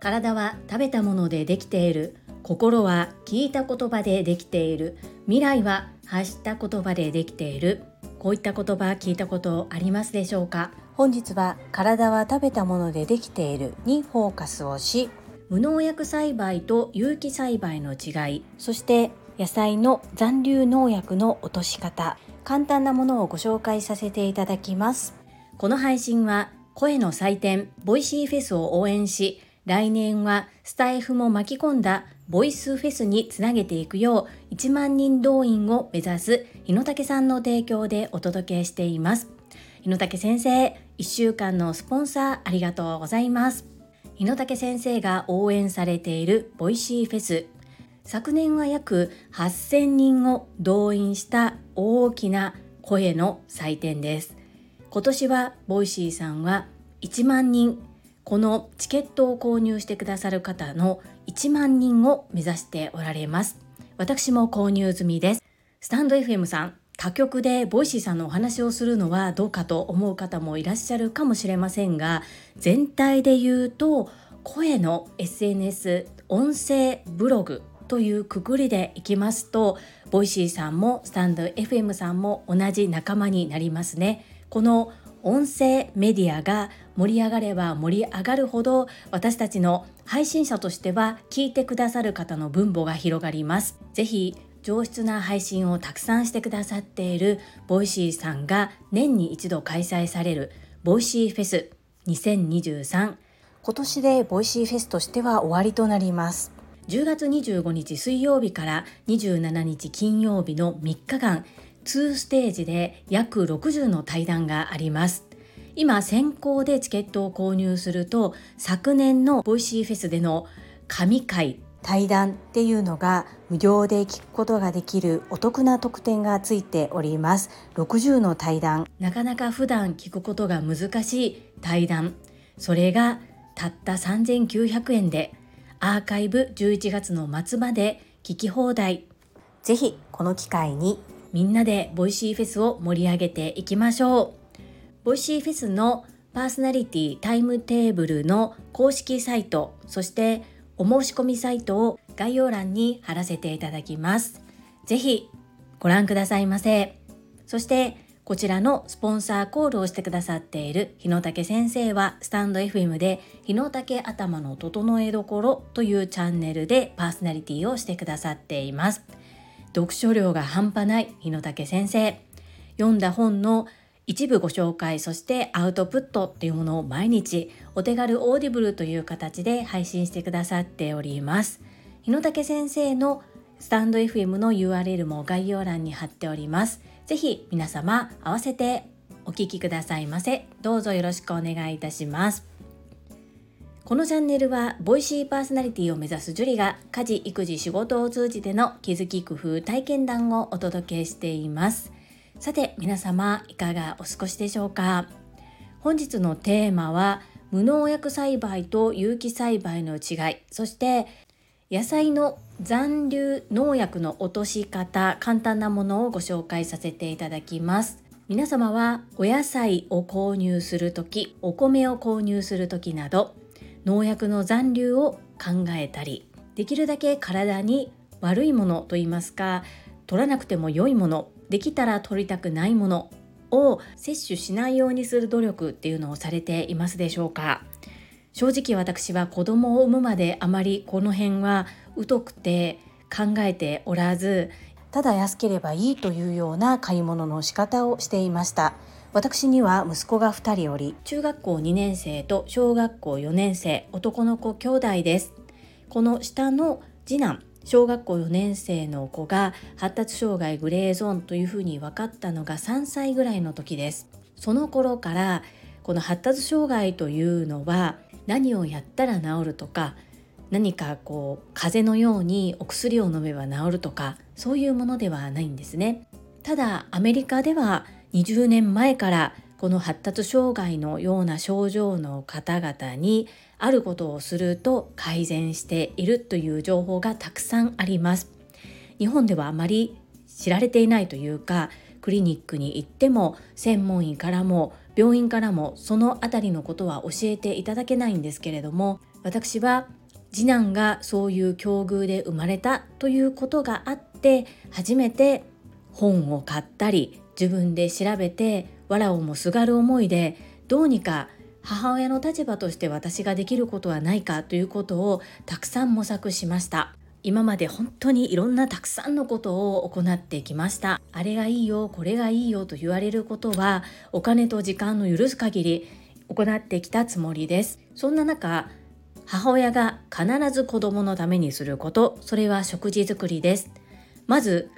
体は食べたものでできている。心は聞いた言葉でできている。未来は発した言葉でできている。こういった言葉聞いたことありますでしょうか？本日は体は食べたものでできているにフォーカスをし無農薬栽培と有機栽培の違いそして野菜の残留農薬の落とし方簡単なものをご紹介させていただきますこの配信は声の祭典 Voicy フェスを応援し来年はスタエフも巻き込んだボイスフェスにつなげていくよう1万人動員を目指す日野武さんの提供でお届けしています。日野武先生、1週間のスポンサーありがとうございます。日野武先生が応援されている Voicy フェス。昨年は約8000人を動員した大きな声の祭典です。今年は Voicy さんは1万人このチケットを購入してくださる方の1万人を目指しておられます。私も購入済みです。 stand.fm さん、他局で Voicy さんのお話をするのはどうかと思う方もいらっしゃるかもしれませんが、全体で言うと声の SNS、音声ブログというくくりでいきますと、ボイシーさんもスタンド FM さんも同じ仲間になりますね。この音声メディアが盛り上がれば盛り上がるほど私たちの配信者としては聞いてくださる方の分母が広がります。ぜひ上質な配信をたくさんしてくださっている Voicy さんが年に一度開催される Voicy フェス2023今年で Voicy フェスとしては終わりとなります。10月25日水曜日から27日金曜日の3日間。2ステージで約60の対談があります。今先行でチケットを購入すると昨年の Voicy フェスでの神回対談っていうのが無料で聞くことができるお得な特典がついております。60の対談。なかなか普段聞くことが難しい対談。それがたった3900円でアーカイブ11月の末まで聞き放題。ぜひこの機会にみんなで Voicy フェスを盛り上げていきましょう。 Voicy フェスのパーソナリティタイムテーブルの公式サイト、そしてお申し込みサイトを概要欄に貼らせていただきます。ぜひご覧くださいませ。そしてこちらのスポンサーコールをしてくださっている日野武先生はスタンド FM で日野武頭の整えどころというチャンネルでパーソナリティをしてくださっています。読書量が半端ない日野武先生。読んだ本の一部ご紹介そしてアウトプットっていうものを毎日お手軽 Audible という形で配信してくださっております。日野武先生のスタンド FM の URL も概要欄に貼っております。ぜひ皆様合わせてお聞きくださいませ。どうぞよろしくお願いいたします。このチャンネルは、ボイシーパーソナリティを目指すジュリが、家事、育児、仕事を通じての気づき、工夫、体験談をお届けしています。さて、皆様、いかがお過ごしでしょうか？本日のテーマは、無農薬栽培と有機栽培の違い、そして、野菜の残留農薬の落とし方、簡単なものをご紹介させていただきます。皆様はお野菜を購入するとき、お米を購入するときなど、農薬の残留を考えたりできるだけ体に悪いものといいますか取らなくても良いものできたら取りたくないものを摂取しないようにする努力っていうのをされていますでしょうか。正直私は子供を産むまであまりこの辺は疎くて考えておらずただ安ければいいというような買い物の仕方をしていました。私には息子が2人おり中学校2年生と小学校4年生男の子兄弟です。この下の次男小学校4年生の子が発達障害グレーゾーンというふうに分かったのが3歳ぐらいの時です。その頃からこの発達障害というのは何をやったら治るとか何かこう風邪のようにお薬を飲めば治るとかそういうものではないんですね。ただアメリカでは20年前からこの発達障害のような症状の方々にあることをすると改善しているという情報がたくさんあります。日本ではあまり知られていないというかクリニックに行っても専門医からも病院からもそのあたりのことは教えていただけないんですけれども私は次男がそういう境遇で生まれたということがあって初めて本を買ったり自分で調べて藁をもすがる思いでどうにか母親の立場として私ができることはないかということをたくさん模索しました。今まで本当にいろんなたくさんのことを行ってきました。あれがいいよこれがいいよと言われることはお金と時間の許す限り行ってきたつもりです。そんな中母親が必ず子供のためにすることそれは食事作りです。まず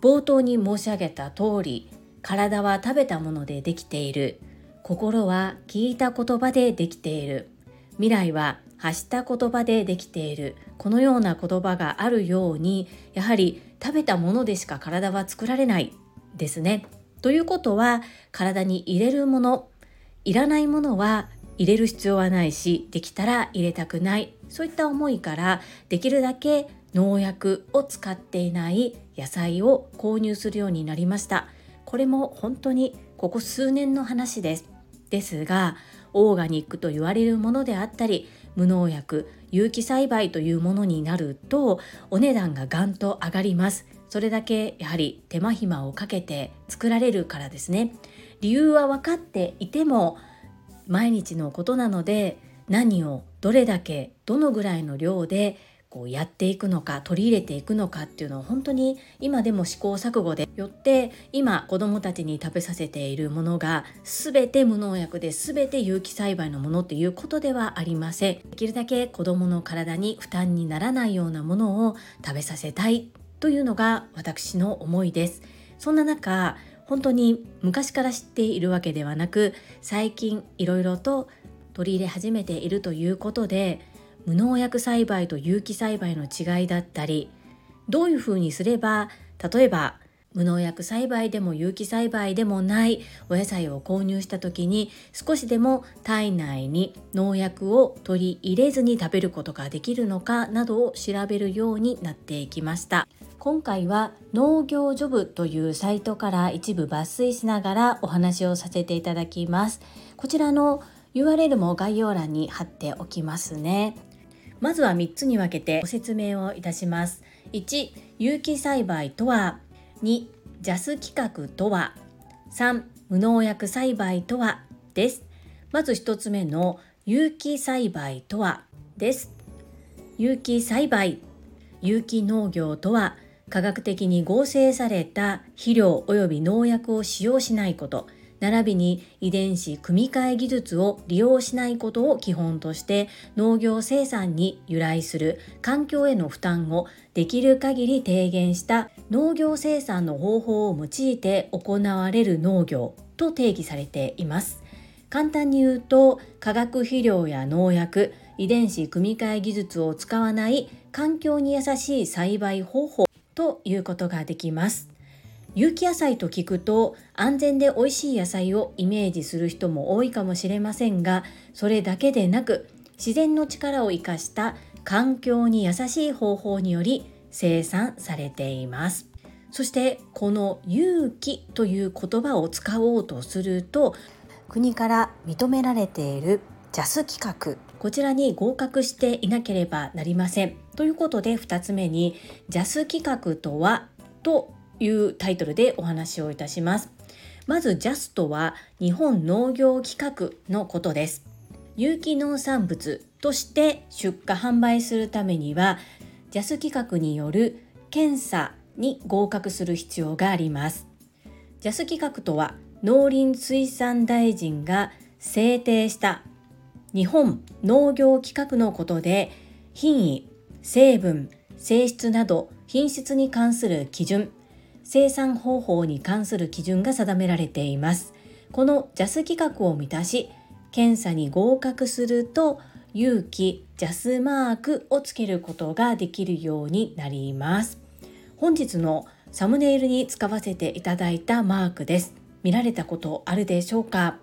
冒頭に申し上げた通り体は食べたものでできている。心は聞いた言葉でできている。未来は発した言葉でできている。このような言葉があるようにやはり食べたものでしか体は作られない。ですね。ということは体に入れるものいらないものは入れる必要はないしできたら入れたくない。そういった思いからできるだけ農薬を使っていない野菜を購入するようになりました。これも本当にここ数年の話です。ですがオーガニックと言われるものであったり無農薬有機栽培というものになるとお値段がガンと上がります。それだけやはり手間暇をかけて作られるからですね。理由は分かっていても毎日のことなので何をどれだけどのぐらいの量でこうやっていくのか取り入れていくのかっていうのを本当に今でも試行錯誤でよって今子どもたちに食べさせているものが全て無農薬で全て有機栽培のものっていうことではありません。できるだけ子どもの体に負担にならないようなものを食べさせたいというのが私の思いです。そんな中本当に昔から知っているわけではなく最近いろいろと取り入れ始めているということで無農薬栽培と有機栽培の違いだったりどういうふうにすれば例えば無農薬栽培でも有機栽培でもないお野菜を購入した時に少しでも体内に農薬を取り入れずに食べることができるのかなどを調べるようになっていきました。今回は農業ジョブというサイトから一部抜粋しながらお話をさせていただきますこちらの URL も概要欄に貼っておきますねまずは3つに分けてご説明をいたします。1、有機栽培とは、2、ジャス規格とは、3、無農薬栽培とは。です。まず1つ目の有機栽培とは。です。有機栽培、有機農業とは。科学的に合成された肥料及び農薬を使用しないこと、並びに遺伝子組み換え技術を利用しないことを基本として農業生産に由来する環境への負担をできる限り低減した農業生産の方法を用いて行われる農業と定義されています。簡単に言うと化学肥料や農薬遺伝子組み換え技術を使わない環境に優しい栽培方法ということができます。有機野菜と聞くと安全で美味しい野菜をイメージする人も多いかもしれませんがそれだけでなく自然の力を生かした環境に優しい方法により生産されています。そしてこの有機という言葉を使おうとすると国から認められている JAS 規格。こちらに合格していなければなりません。ということで2つ目に JAS 規格とはというタイトルでお話をいたします。まず JAST は日本農業規格のことです。有機農産物として出荷販売するためには JAS 規格による検査に合格する必要があります。JAS 規格とは農林水産大臣が制定した日本農業規格のことで品位、成分、性質など品質に関する基準生産方法に関する基準が定められています。この JAS 規格を満たし、検査に合格すると、有機 JAS マークをつけることができるようになります。本日のサムネイルに使わせていただいたマークです。見られたことあるでしょうか？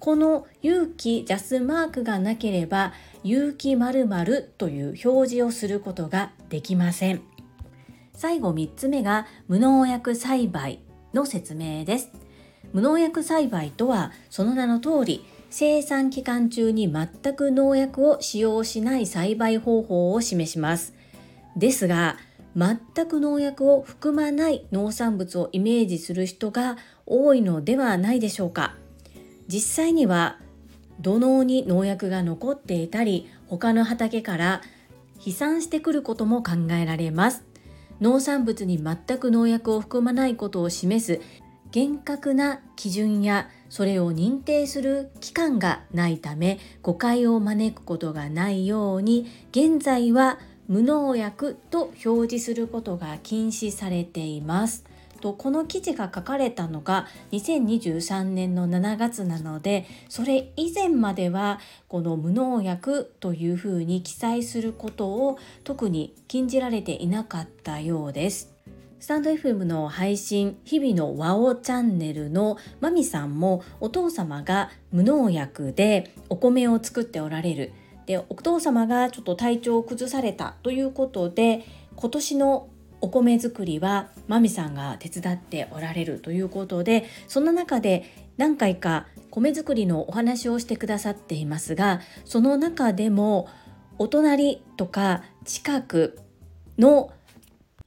この有機 JAS マークがなければ有機〇〇という表示をすることができません。最後3つ目が無農薬栽培の説明です。無農薬栽培とはその名の通り生産期間中に全く農薬を使用しない栽培方法を示します。ですが全く農薬を含まない農産物をイメージする人が多いのではないでしょうか。実際には土のに農薬が残っていたり他の畑から飛散してくることも考えられます。農産物に全く農薬を含まないことを示す厳格な基準やそれを認定する期間がないため誤解を招くことがないように現在は無農薬と表示することが禁止されています。とこの記事が書かれたのが2023年の7月なのでそれ以前まではこの無農薬というふうに記載することを特に禁じられていなかったようです。スタンド FM の配信日々のワオチャンネルのマミさんもお父様が無農薬でお米を作っておられるでお父様がちょっと体調を崩されたということで今年のお米作りはマミさんが手伝っておられるということでその中で何回か米作りのお話をしてくださっていますがその中でもお隣とか近くの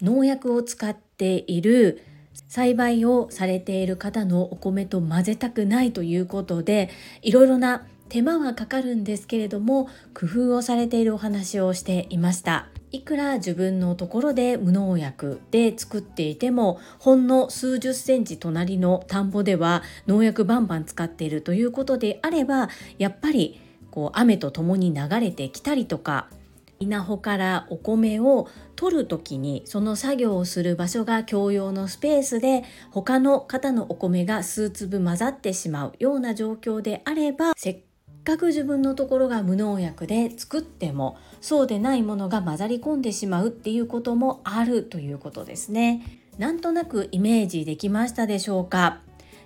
農薬を使っている栽培をされている方のお米と混ぜたくないということでいろいろな手間はかかるんですけれども工夫をされているお話をしていました。いくら自分のところで無農薬で作っていてもほんの数十センチ隣の田んぼでは農薬バンバン使っているということであればやっぱりこう雨とともに流れてきたりとか稲穂からお米を取る時にその作業をする場所が共用のスペースで他の方のお米が数粒混ざってしまうような状況であればせっかく自分のところが無農薬で作ってもそうでないものが混ざり込んでしまうっていうこともあるということですね。なんとなくイメージできましたでしょうか？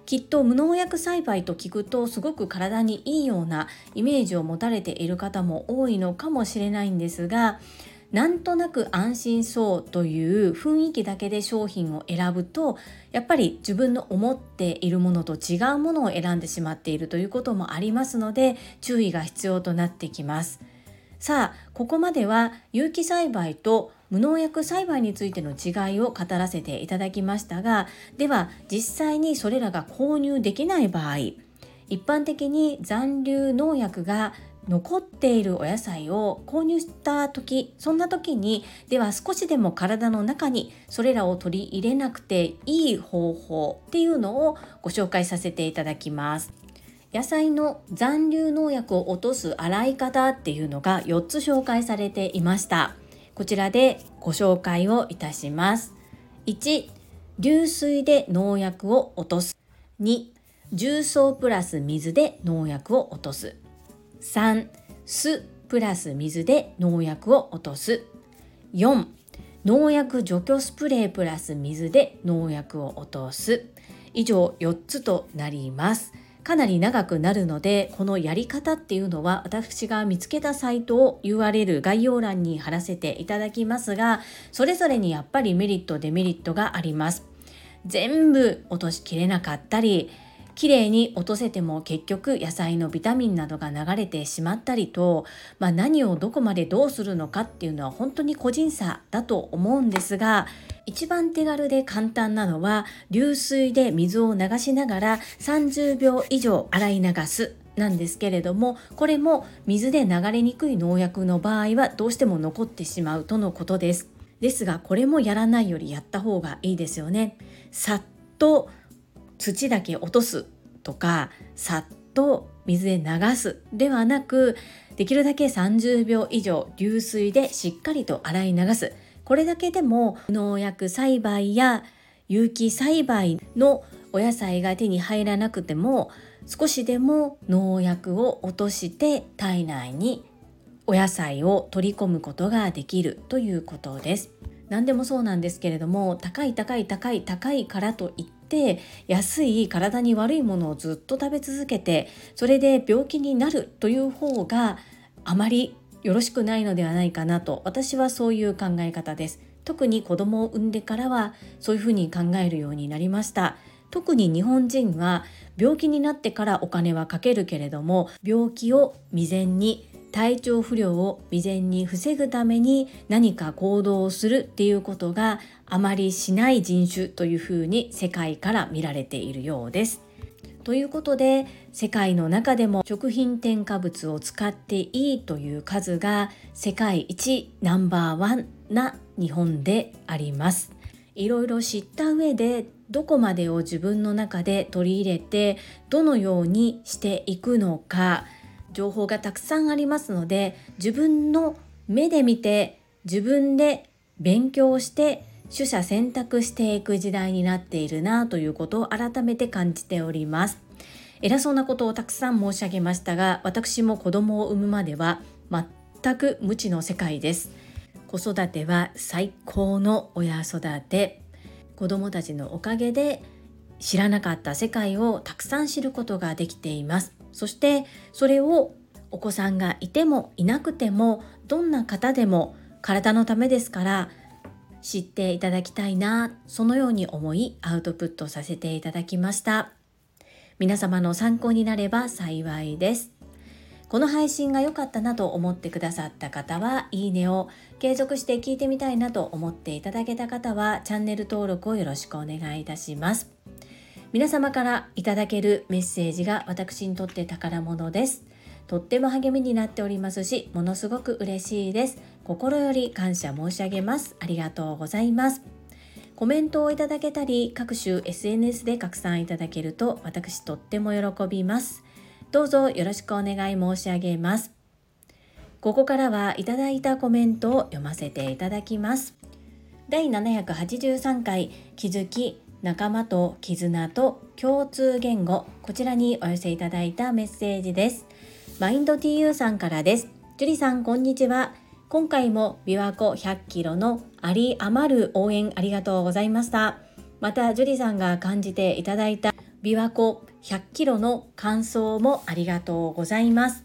きっと無農薬栽培と聞くとすごく体にいいようなイメージを持たれている方も多いのかもしれないんですがなんとなく安心そうという雰囲気だけで商品を選ぶとやっぱり自分の思っているものと違うものを選んでしまっているということもありますので注意が必要となってきます。さあここまでは有機栽培と無農薬栽培についての違いを語らせていただきましたがでは実際にそれらが購入できない場合一般的に残留農薬が残っているお野菜を購入した時そんな時にでは少しでも体の中にそれらを取り入れなくていい方法っていうのをご紹介させていただきます。野菜の残留農薬を落とす洗い方っていうのが4つ紹介されていました。こちらでご紹介をいたします。1流水で農薬を落とす。2重曹プラス水で農薬を落とす。3酢プラス水で農薬を落とす。4農薬除去スプレープラス水で農薬を落とす。以上4つとなります。かなり長くなるのでこのやり方っていうのは私が見つけたサイトを URL 概要欄に貼らせていただきますがそれぞれにやっぱりメリットデメリットがあります。全部落としきれなかったりきれいに落とせても結局野菜のビタミンなどが流れてしまったりと、まあ、何をどこまでどうするのかっていうのは本当に個人差だと思うんですが一番手軽で簡単なのは流水で水を流しながら30秒以上洗い流すなんですけれどもこれも水で流れにくい農薬の場合はどうしても残ってしまうとのことです。ですがこれもやらないよりやった方がいいですよね。さっと土だけ落とすとかさっと水で流すではなくできるだけ30秒以上流水でしっかりと洗い流すこれだけでも農薬栽培や有機栽培のお野菜が手に入らなくても少しでも農薬を落として体内にお野菜を取り込むことができるということです。何でもそうなんですけれども高い高い高い高いからといって安い体に悪いものをずっと食べ続けてそれで病気になるという方があまりよろしくないのではないかなと私はそういう考え方です。特に子供を産んでからはそういうふうに考えるようになりました。特に日本人は病気になってからお金はかけるけれども病気を未然に体調不良を未然に防ぐために何か行動をするっていうことがあまりしない人種というふうに世界から見られているようです。ということで世界の中でも食品添加物を使っていいという数が世界一ナンバーワンな日本であります。いろいろ知った上でどこまでを自分の中で取り入れてどのようにしていくのか情報がたくさんありますので自分の目で見て自分で勉強して取捨選択していく時代になっているなということを改めて感じております。偉そうなことをたくさん申し上げましたが私も子供を産むまでは全く無知の世界です。子育ては最高の親育て子供たちのおかげで知らなかった世界をたくさん知ることができていますそしてそれをお子さんがいてもいなくてもどんな方でも体のためですから知っていただきたいなそのように思いアウトプットさせていただきました。皆様の参考になれば幸いです。この配信が良かったなと思ってくださった方はいいねを継続して聞いてみたいなと思っていただけた方はチャンネル登録をよろしくお願いいたします。皆様からいただけるメッセージが私にとって宝物です。とっても励みになっておりますしものすごく嬉しいです。心より感謝申し上げます。ありがとうございます。コメントをいただけたり各種 SNS で拡散いただけると私とっても喜びます。どうぞよろしくお願い申し上げます。ここからはいただいたコメントを読ませていただきます。第783回気づき仲間と絆と共通言語こちらにお寄せいただいたメッセージです。マインド TU さんからです。ジュリさんこんにちは。今回も琵琶湖100キロのあり余る応援ありがとうございました。またジュリさんが感じていただいた琵琶湖100キロの感想もありがとうございます。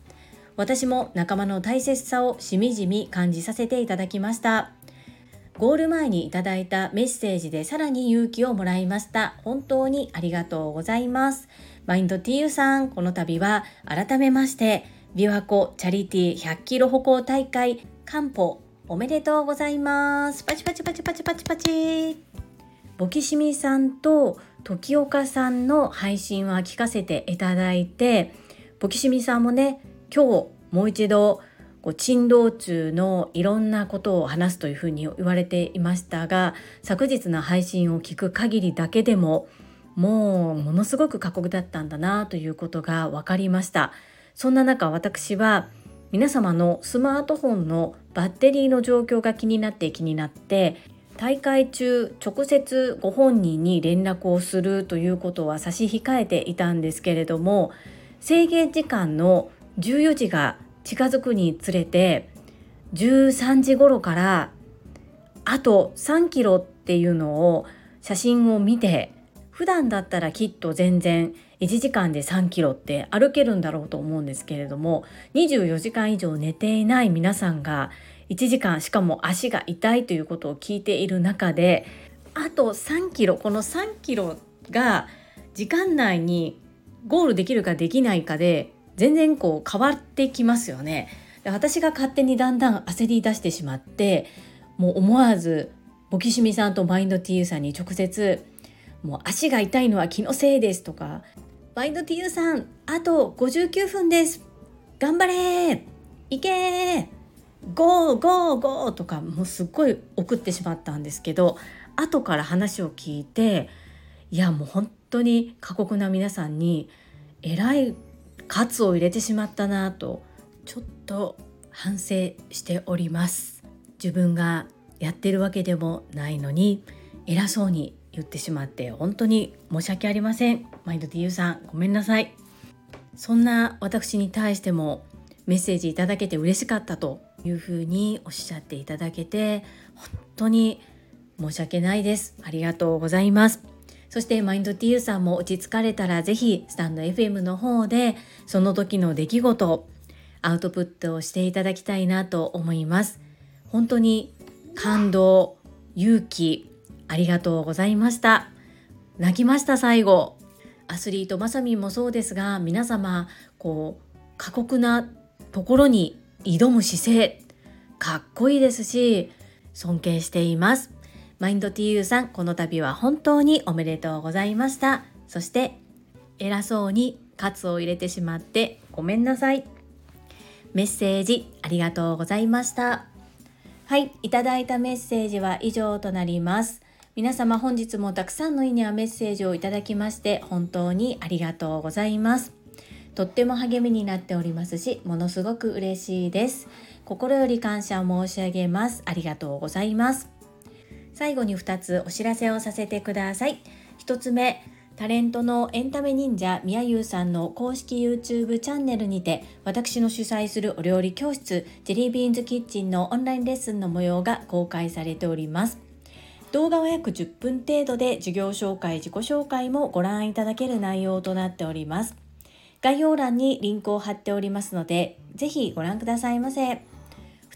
私も仲間の大切さをしみじみ感じさせていただきました。ゴール前にいただいたメッセージでさらに勇気をもらいました。本当にありがとうございます。マインド TU さん、この度は改めまして、琵琶湖チャリティ100キロ歩行大会、漢方おめでとうございます。パチパチパチパチパチパチ。ボキシミさんと時岡さんの配信は聞かせていただいてボキシミさんもね今日もう一度こう珍道中のいろんなことを話すというふうに言われていましたが昨日の配信を聞く限りだけでももうものすごく過酷だったんだなということが分かりました。そんな中私は皆様のスマートフォンのバッテリーの状況が気になって気になって大会中直接ご本人に連絡をするということは差し控えていたんですけれども制限時間の14時が近づくにつれて13時頃からあと3キロっていうのを写真を見て普段だったらきっと全然1時間で3キロって歩けるんだろうと思うんですけれども24時間以上寝ていない皆さんが1時間しかも足が痛いということを聞いている中であと3キロこの3キロが時間内にゴールできるかできないかで全然こう変わってきますよね。私が勝手にだんだん焦り出してしまってもう思わずボキシミさんとマインド TU さんに直接「もう足が痛いのは気のせいです」とか「マインド TU さんあと59分です。頑張れ!いけ!ゴーゴーゴーとかもうすっごい送ってしまったんですけど後から話を聞いていやもう本当に過酷な皆さんにえらい喝を入れてしまったなとちょっと反省しております。自分がやってるわけでもないのに偉そうに言ってしまって本当に申し訳ありません。マインド DU さんごめんなさい。そんな私に対してもメッセージいただけて嬉しかったというふうにおっしゃっていただけて本当に申し訳ないです。ありがとうございます。そしてマインド TU さんも落ち着かれたら是非スタンド FM の方でその時の出来事アウトプットをしていただきたいなと思います。本当に感動勇気ありがとうございました。泣きました最後。アスリートまさみんもそうですが皆様こう過酷なところに挑む姿勢かっこいいですし尊敬しています。マインド TU さんこの度は本当におめでとうございました。そして偉そうにカツを入れてしまってごめんなさい。メッセージありがとうございました。はい、いただいたメッセージは以上となります。皆様本日もたくさんのいいねやメッセージをいただきまして本当にありがとうございます。とっても励みになっておりますしものすごく嬉しいです。心より感謝を申し上げます。ありがとうございます。最後に2つお知らせをさせてください。1つ目タレントのエンタメ忍者みやゆうさんの公式 YouTube チャンネルにて私の主催するお料理教室ジェリービーンズキッチンのオンラインレッスンの模様が公開されております。動画は約10分程度で授業紹介自己紹介もご覧いただける内容となっております。概要欄にリンクを貼っておりますのでぜひご覧くださいませ。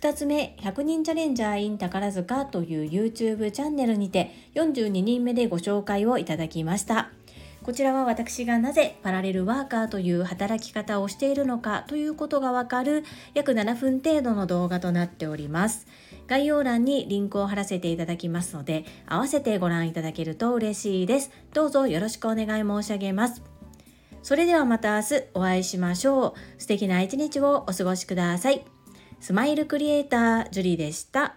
2つ目100人チャレンジャー in 宝塚という YouTube チャンネルにて42人目でご紹介をいただきましたこちらは私がなぜパラレルワーカーという働き方をしているのかということがわかる約7分程度の動画となっております。概要欄にリンクを貼らせていただきますので、合わせてご覧いただけると嬉しいです。どうぞよろしくお願い申し上げます。それではまた明日お会いしましょう。素敵な一日をお過ごしください。スマイルクリエイタージュリーでした。